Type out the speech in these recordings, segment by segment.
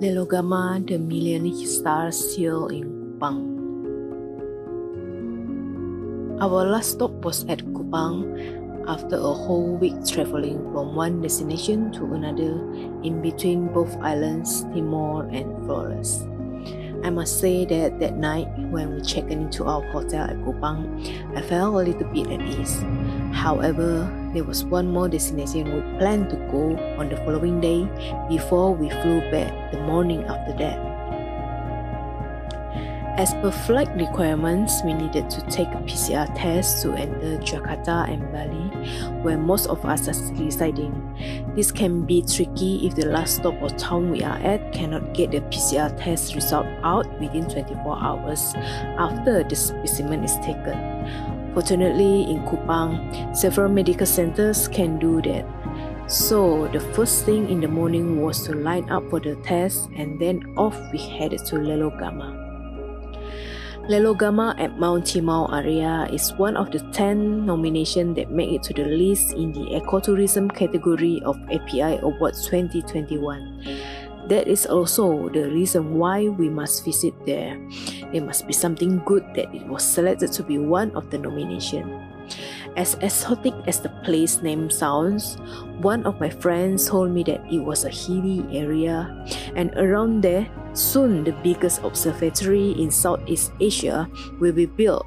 Lelogama, the million stars hill in Kupang. Our last stop was at Kupang after a whole week traveling from one destination to another in between both islands, Timor and Flores. I must say that that night when we checked into our hotel at Kupang, I felt a little bit at ease. However, there was one more destination we planned to go on the following day before we flew back the morning after that. As per flight requirements, we needed to take a PCR test to enter Jakarta and Bali, where most of us are residing. This can be tricky if the last stop or town we are at cannot get the PCR test result out within 24 hours after the specimen is taken. Fortunately, in Kupang, several medical centers can do that. So, the first thing in the morning was to line up for the test and then off we headed to Lelogama. Lelogama at Mount Timau area is one of the 10 nominations that make it to the list in the ecotourism category of API Awards 2021. That is also the reason why we must visit there. There must be something good that it was selected to be one of the nomination. As exotic as the place name sounds, one of my friends told me that it was a hilly area, and around there Soon, the biggest observatory in Southeast Asia will be built.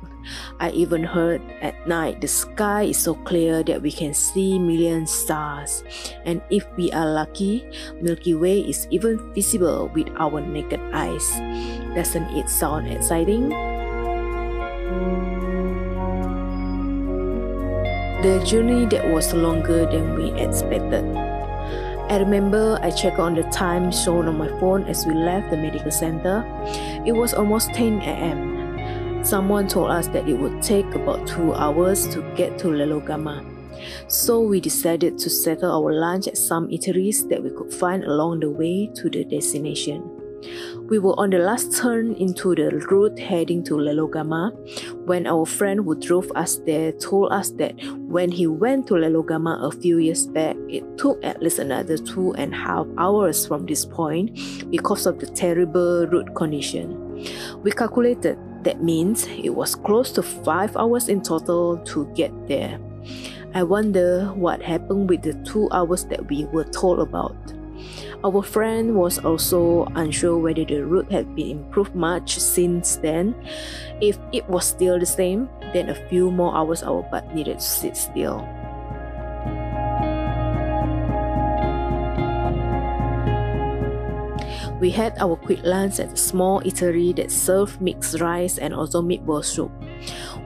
I even heard at night the sky is so clear that we can see million stars. And if we are lucky, Milky Way is even visible with our naked eyes. Doesn't it sound exciting? The journey that was longer than we expected. I remember I checked on the time shown on my phone as we left the medical center. It was almost 10 a.m. Someone told us that it would take about two hours to get to Lelogama. So we decided to settle our lunch at some eateries that we could find along the way to the destination. We were on the last turn into the route heading to Lelogama when our friend who drove us there told us that when he went to Lelogama a few years back, it took at least another two and a half hours from this point because of the terrible route condition. We calculated that means it was close to five hours in total to get there. I wonder what happened with the two hours that we were told about. Our friend was also unsure whether the route had been improved much since then. If it was still the same, then a few more hours our butt needed to sit still. We had our quick lunch at a small eatery that served mixed rice and also meatball soup,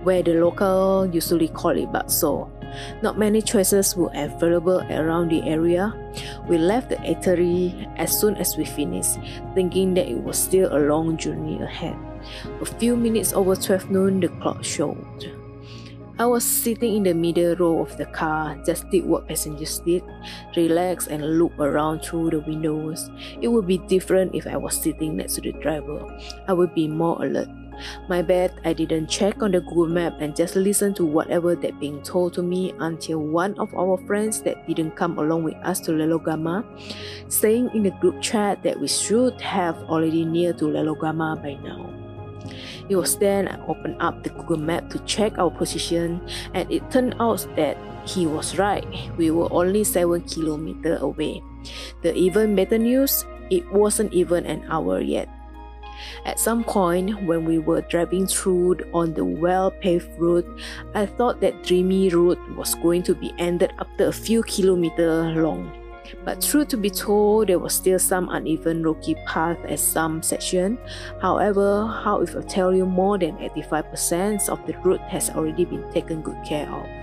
where the local usually call it bakso. Not many choices were available around the area. We left the eatery as soon as we finished, thinking that it was still a long journey ahead. A few minutes over 12 noon, the clock showed. I was sitting in the middle row of the car, just did what passengers did, relax and look around through the windows. It would be different if I was sitting next to the driver. I would be more alert. My bad, I didn't check on the Google map and just listen to whatever that being told to me until one of our friends that didn't come along with us to Lelogama, saying in the group chat that we should have already near to Lelogama by now. It was then I opened up the Google map to check our position and it turned out that he was right. We were only 7 kilometers away. The even better news, it wasn't even an hour yet. At some point, when we were driving through on the well-paved road, I thought that dreamy road was going to be ended after a few kilometers long. But true to be told, there was still some uneven rocky path at some section. However, how if I tell you more than 85% of the route has already been taken good care of?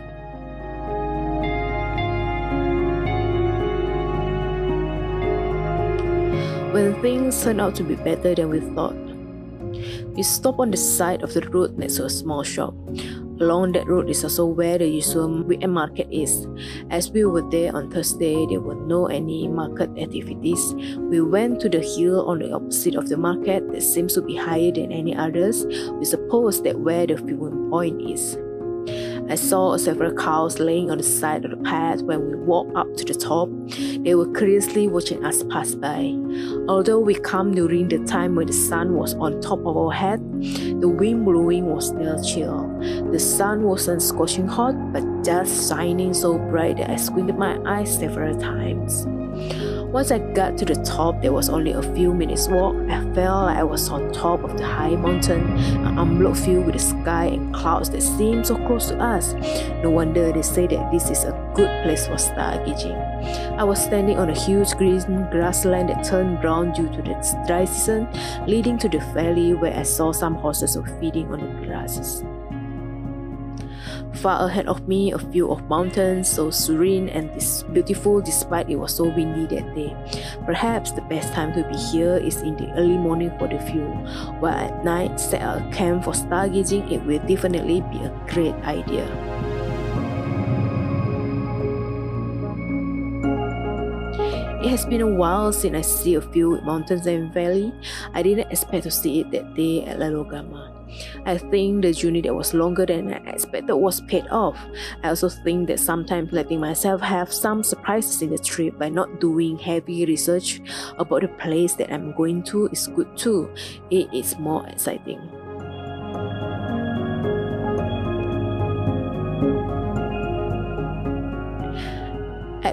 When things turn out to be better than we thought. We stopped on the side of the road next to a small shop. Along that road is also where the usual weekend market is. As we were there on Thursday, there were no any market activities. We went to the hill on the opposite of the market that seems to be higher than any others. We suppose that where the viewing point is. I saw several cows laying on the side of the path when we walked up to the top. They were curiously watching us pass by. Although we come during the time when the sun was on top of our head, the wind blowing was still chill. The sun wasn't scorching hot, but just shining so bright that I squinted my eyes several times. Once I got to the top, there was only a few minutes walk. I felt like I was on top of the high mountain, an unblocked view with the sky and clouds that seemed so close to us. No wonder they say that this is a good place for stargazing. I was standing on a huge green grassland that turned brown due to the dry season, leading to the valley where I saw some horses were feeding on the grasses. Far ahead of me, a view of mountains so serene and beautiful despite it was so windy that day. Perhaps the best time to be here is in the early morning for the view, while at night set a camp for stargazing it will definitely be a great idea. Has been a while since I see a few mountains and valley. I didn't expect to see it that day at Lelogama. I think the journey that was longer than I expected was paid off. I also think that sometimes letting myself have some surprises in the trip by not doing heavy research about the place that I'm going to is good too. It is more exciting.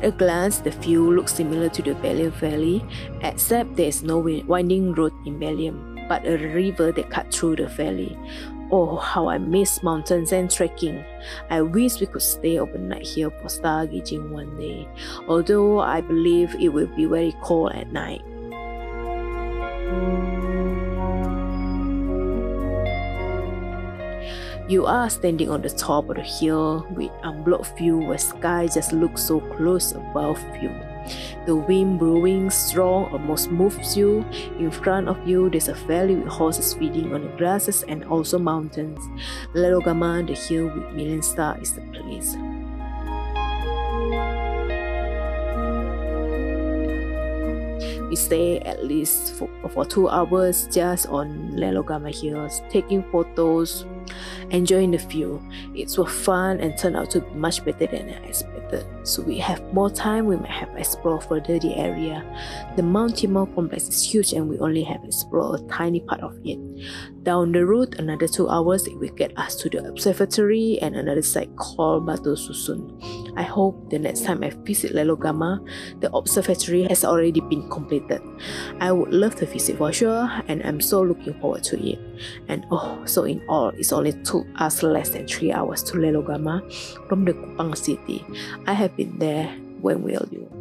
At a glance, the view looks similar to the Baliem Valley, except there is no winding road in Baliem but a river that cut through the valley. Oh, how I miss mountains and trekking. I wish we could stay overnight here for stargazing one day, although I believe it will be very cold at night. You are standing on the top of the hill with unblocked view where sky just looks so close above you. The wind blowing strong almost moves you. In front of you, there's a valley with horses feeding on the grasses and also mountains. Lelogama, the hill with million stars, is the place. We stay at least for, for two hours just on Lelogama Hills, taking photos, enjoying the view. It was fun and turned out to be much better than I expected. So we have more time, we might have explored further the area. The Mount Timau complex is huge and we only have explored a tiny part of it. Down the road, another two hours it will get us to the observatory and another site called Batu Susun. I hope the next time I visit Lelogama, the observatory has already been completed. I would love to visit for sure and I'm so looking forward to it. And oh, so in all, it's only took us less than 3 hours to Lelogama from the Kupang city. I have been there. When will you?